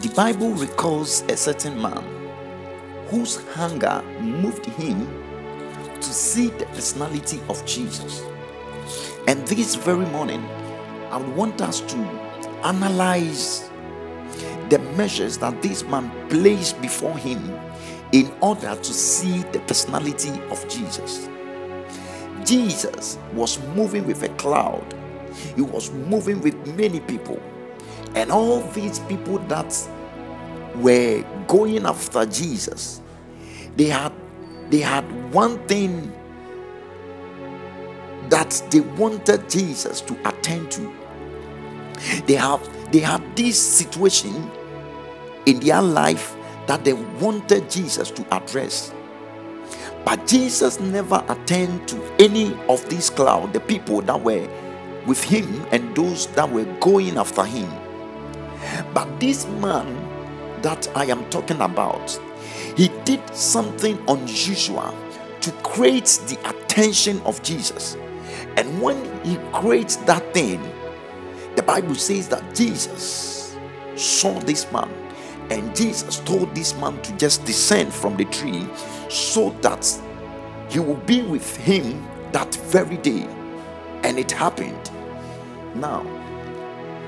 the Bible recalls a certain man whose hunger moved him to see the personality of Jesus. And this very morning, I would want us to analyze the measures that this man placed before him in order to see the personality of Jesus. Jesus was moving with a cloud, he was moving with many people, and all these people that were going after Jesus, they had they had one thing that they wanted Jesus to attend to. They have they had this situation in their life that they wanted Jesus to address. But Jesus never attended to any of these cloud, the people that were with him and those that were going after him. But this man that I am talking about, he did something unusual to create the attention of Jesus. And when he creates that thing, the Bible says that Jesus saw this man and Jesus told this man to just descend from the tree so that he will be with him that very day. And it happened. Now,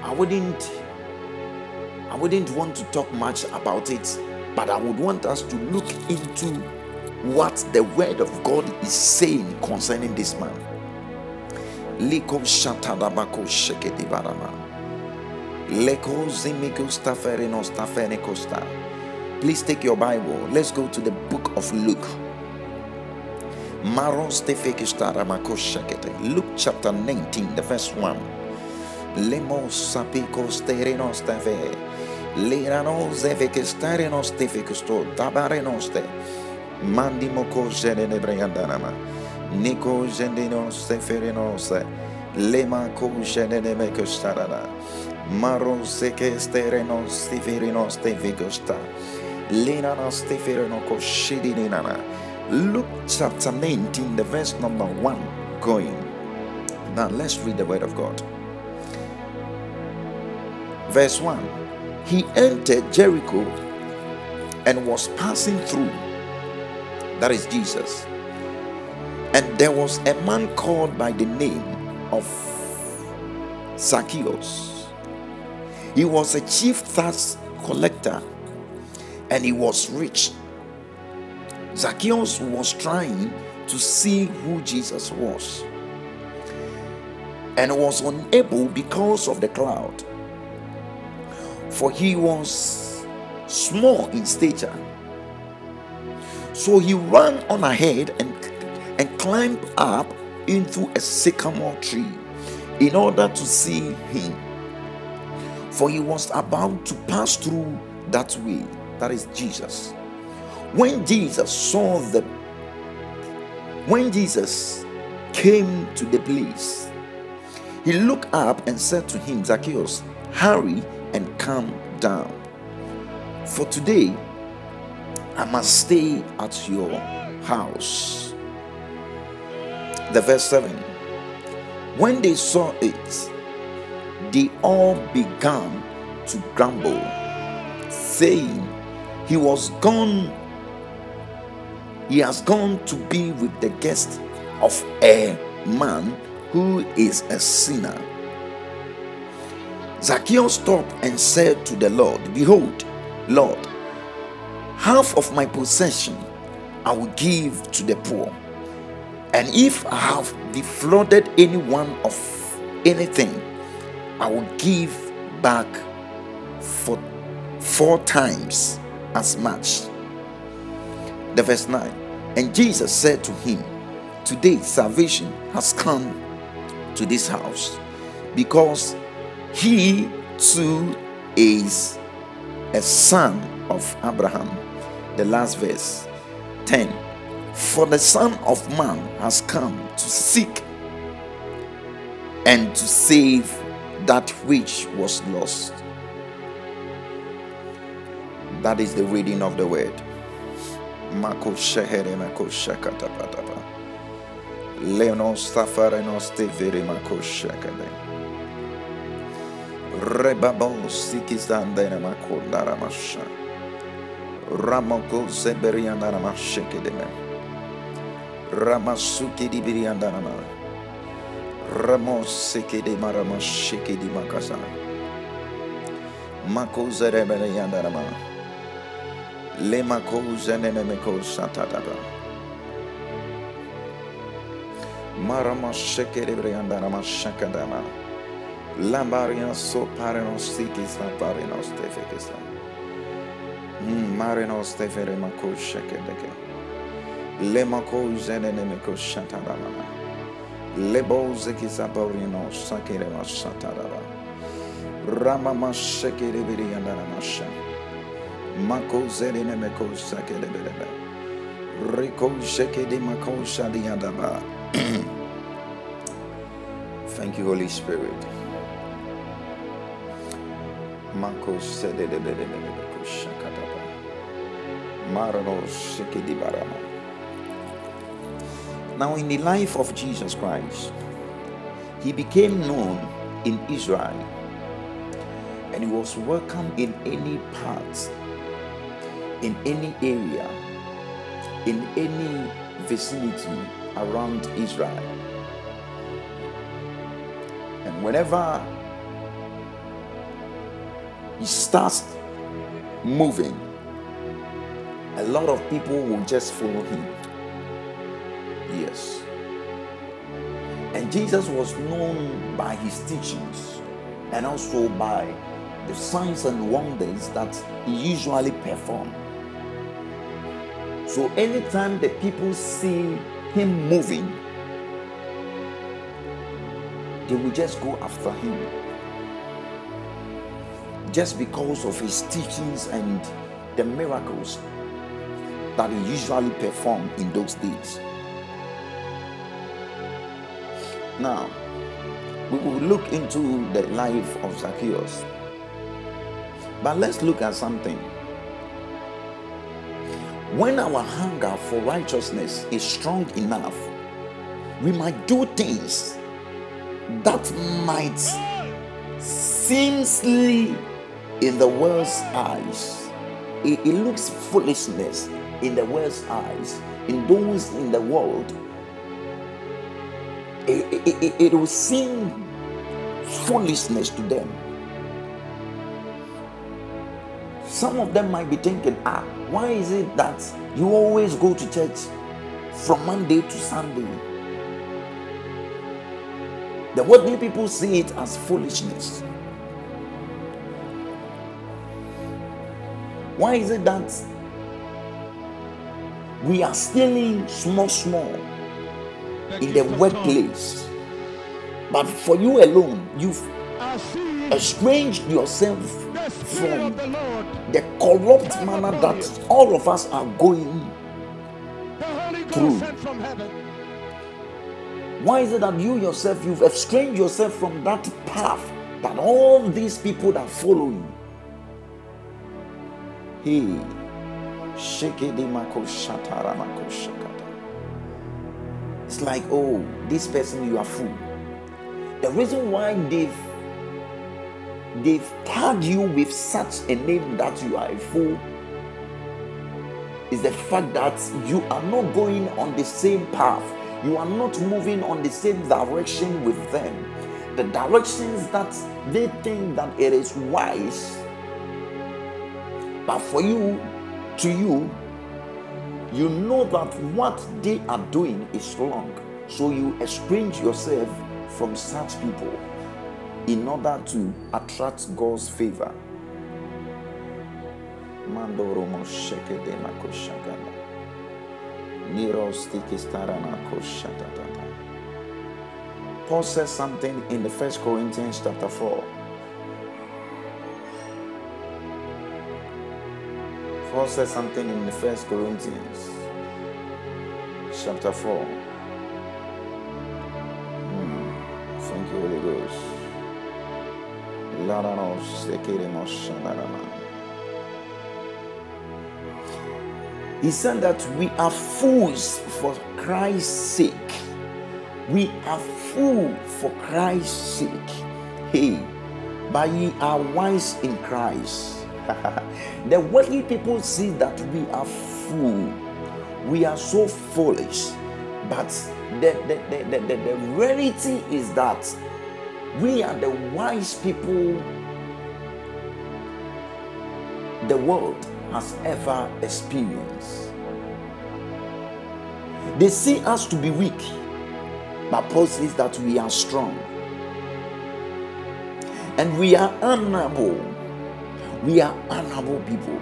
I wouldn't I wouldn't want to talk much about it, but I would want us to look into what the word of God is saying concerning this man. Liko shatadabako sheketi barama. Please take your Bible. Let's go to the book of Luke. Luke chapter 19, the verse 1. Lemos sapikos terenos tave. Leranos evekestarenos tefikisto dabarenoste. Mandimoko jenene bregandanama. Niko jendinos teferenos. Lema ko jenene mekostarana. Maro seke sterenos tiferinos tefigosta. Linanas teferenoko shidinana. Luke chapter 19, the verse number 1 going. Now let's read the word of God. Verse 1 He entered Jericho and was passing through. That is Jesus. And there was a man called by the name of Zacchaeus. He was a chief tax collector and he was rich. Zacchaeus was trying to see who Jesus was and was unable because of the cloud, for he was small in stature. So he ran on ahead and, and climbed up into a sycamore tree in order to see him, for he was about to pass through that way. That is Jesus. When Jesus saw the when Jesus came to the place, he looked up and said to him, Zacchaeus, hurry and come down. For today I must stay at your house. The verse 7. When they saw it, they all began to grumble, saying, He was gone he has gone to be with the guest of a man who is a sinner. Zacchaeus stopped and said to the Lord, Behold, Lord, half of my possession I will give to the poor. And if I have defrauded anyone of anything, I will give back for four times as much. The verse 9. And Jesus said to him, Today salvation has come to this house because he too is a son of Abraham. The last verse 10 For the Son of Man has come to seek and to save that which was lost. That is the reading of the word. Leonos tafarenos te vere Rebabos, Rebabon sikizandenema kullaramasha. Ramoko seberiyandanama şekedeme. Ramasuki dibiriyandanama. Ramos sekedi marama şekedi makasa. Makoze reberiyandanama. Le makoze nenemeko satadaba. Marama şekedi biriyandanama şakadama. Marama Lambarian so parenos sikis na parenos tefekisa. Marinos tefere mako shekedeke. Le mako zenene meko shatadama. Le boze kisaborino sakere masatadaba. Rama mashekede briandara masha. Mako zenene meko sakede berebe. Riko shekede mako shadiandaba. Thank you, Holy Spirit. Now, in the life of Jesus Christ, he became known in Israel and he was welcome in any part, in any area, in any vicinity around Israel. And whenever he starts moving, a lot of people will just follow him. Yes. And Jesus was known by his teachings and also by the signs and wonders that he usually performed. So anytime the people see him moving, they will just go after him. Just because of his teachings and the miracles that he usually performed in those days. Now, we will look into the life of Zacchaeus. But let's look at something. When our hunger for righteousness is strong enough, we might do things that might seemingly in the world's eyes. It, it looks foolishness in the world's eyes in those in the world. It, it, it, it will seem foolishness to them. Some of them might be thinking ah why is it that you always go to church from monday to sunday? The worldly people see it as foolishness. Why is it that we are stealing small, small in the workplace? But for you alone, you've estranged yourself from the corrupt manner that all of us are going through. Why is it that you yourself, you've estranged yourself from that path that all these people that follow Hey, it's like, oh, this person you are fool. The reason why they've they've tagged you with such a name that you are a fool is the fact that you are not going on the same path you are not moving on the same direction with them. The directions that they think that it is wise, but for you, to you, you know that what they are doing is wrong. So you estrange yourself from such people in order to attract God's favor. Paul says something in the first Corinthians chapter 4. Paul said something in the first Corinthians chapter 4. Hmm. Thank you, Holy Ghost. He said that we are fools for Christ's sake. We are fools for Christ's sake. Hey, but ye are wise in Christ. the worldly people see that we are fool, we are so foolish, but the, the, the, the, the reality is that we are the wise people the world has ever experienced. They see us to be weak, but Paul says that we are strong and we are honorable. We are honorable people.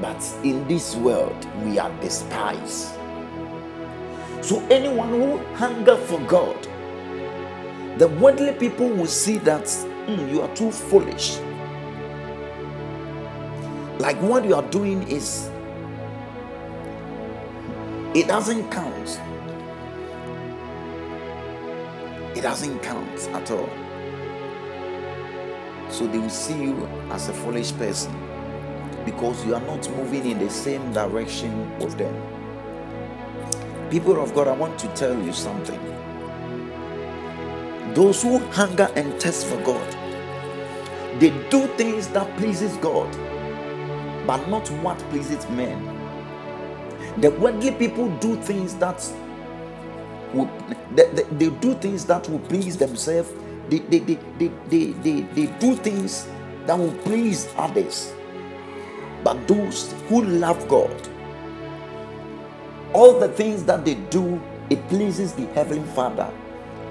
But in this world, we are despised. So, anyone who hunger for God, the worldly people will see that mm, you are too foolish. Like what you are doing is, it doesn't count. It doesn't count at all. So they will see you as a foolish person because you are not moving in the same direction with them. People of God, I want to tell you something. Those who hunger and thirst for God, they do things that pleases God, but not what pleases men. The worldly people do things that will, they, they, they do things that will please themselves they, they, they, they, they, do things that will please others. But those who love God, all the things that they do, it pleases the Heavenly Father,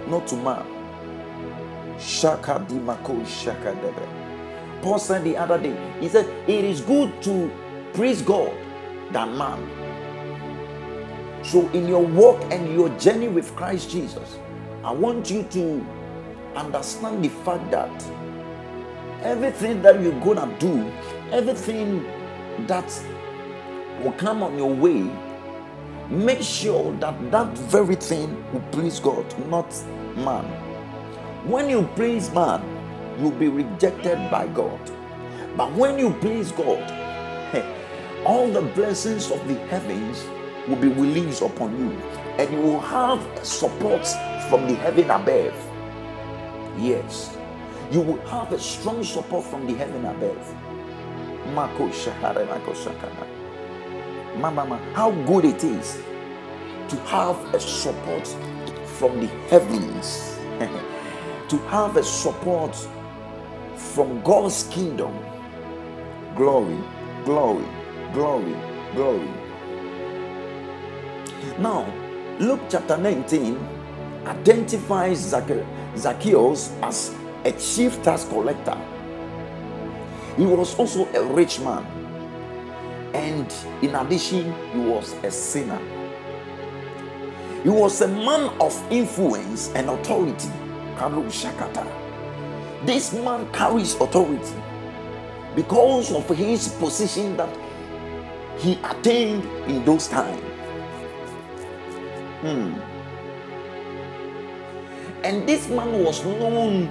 not to man. Shaka dimako shaka debe. Paul said the other day, he said, It is good to praise God than man. So, in your walk and your journey with Christ Jesus, I want you to understand the fact that everything that you're gonna do, everything that will come on your way, make sure that that very thing will please God, not man. When you please man, you'll be rejected by God. But when you please God, all the blessings of the heavens will be released upon you, and you will have support from the heaven above. Yes, you will have a strong support from the heaven above. Mama, how good it is to have a support from the heavens, to have a support from God's kingdom. Glory, glory, glory, glory. Now, Luke chapter 19 identifies Zacchaeus Zacchaeus as a chief tax collector. He was also a rich man, and in addition, he was a sinner. He was a man of influence and authority. This man carries authority because of his position that he attained in those times. Hmm. And this man was known,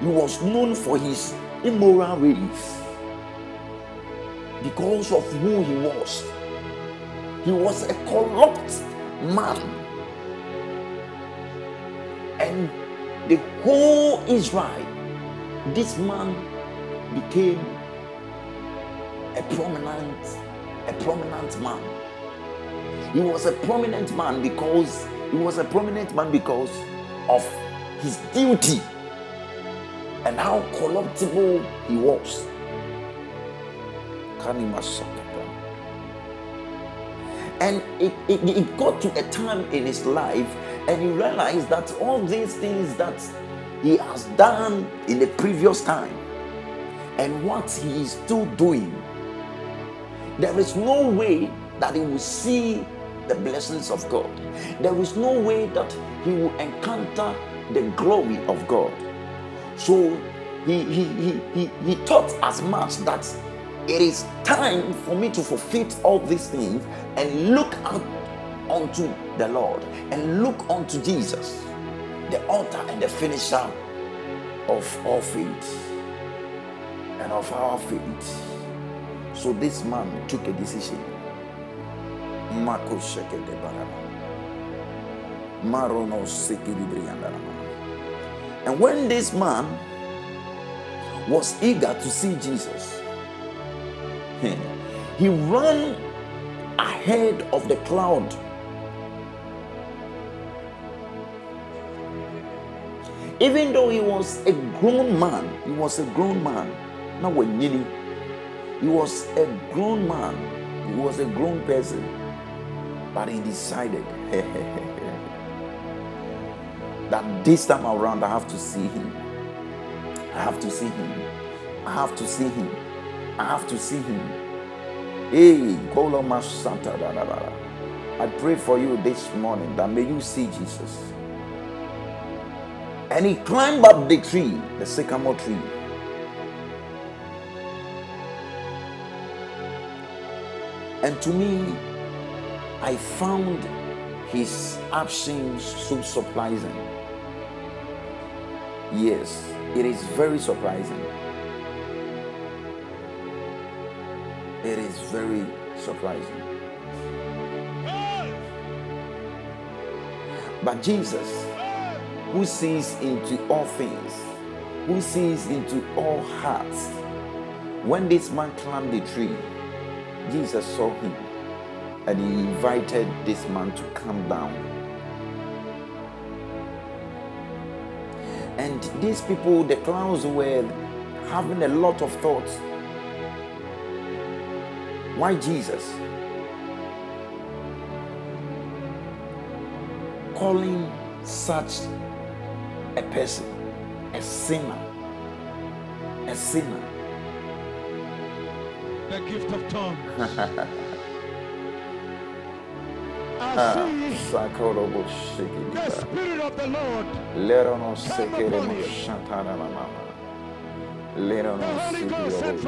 he was known for his immoral ways because of who he was. He was a corrupt man. And the whole Israel, this man became a prominent, a prominent man. He was a prominent man because he was a prominent man because of his duty and how corruptible he was. And it, it, it got to a time in his life, and he realized that all these things that he has done in the previous time and what he is still doing, there is no way that he will see the blessings of God. There is no way that he will encounter the glory of God. So he, he, he, he, he thought as much that it is time for me to fulfill all these things and look unto the Lord and look unto Jesus, the author and the finisher of all faith and of our faith. So this man took a decision. And when this man was eager to see Jesus. he ran ahead of the cloud. Even though he was a grown man, he was a grown man. Now when he was a grown man, he was a grown person, but he decided that this time around I have to see him. I have to see him. I have to see him. I have to see him. Hey, Santa. I pray for you this morning that may you see Jesus. And he climbed up the tree, the sycamore tree. And to me, I found his actions so surprising. Yes, it is very surprising. It is very surprising. But Jesus, who sees into all things, who sees into all hearts, when this man climbed the tree, Jesus saw him and he invited this man to come down. And these people, the clowns, were having a lot of thoughts. Why Jesus? Calling such a person a sinner. A sinner. The gift of tongues. Ah, the. Spirit of the Lord. Lerono sekere mo shantana mama. Lerono The Holy Ghost sikiro said